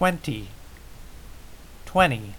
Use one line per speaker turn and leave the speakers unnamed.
twenty, twenty.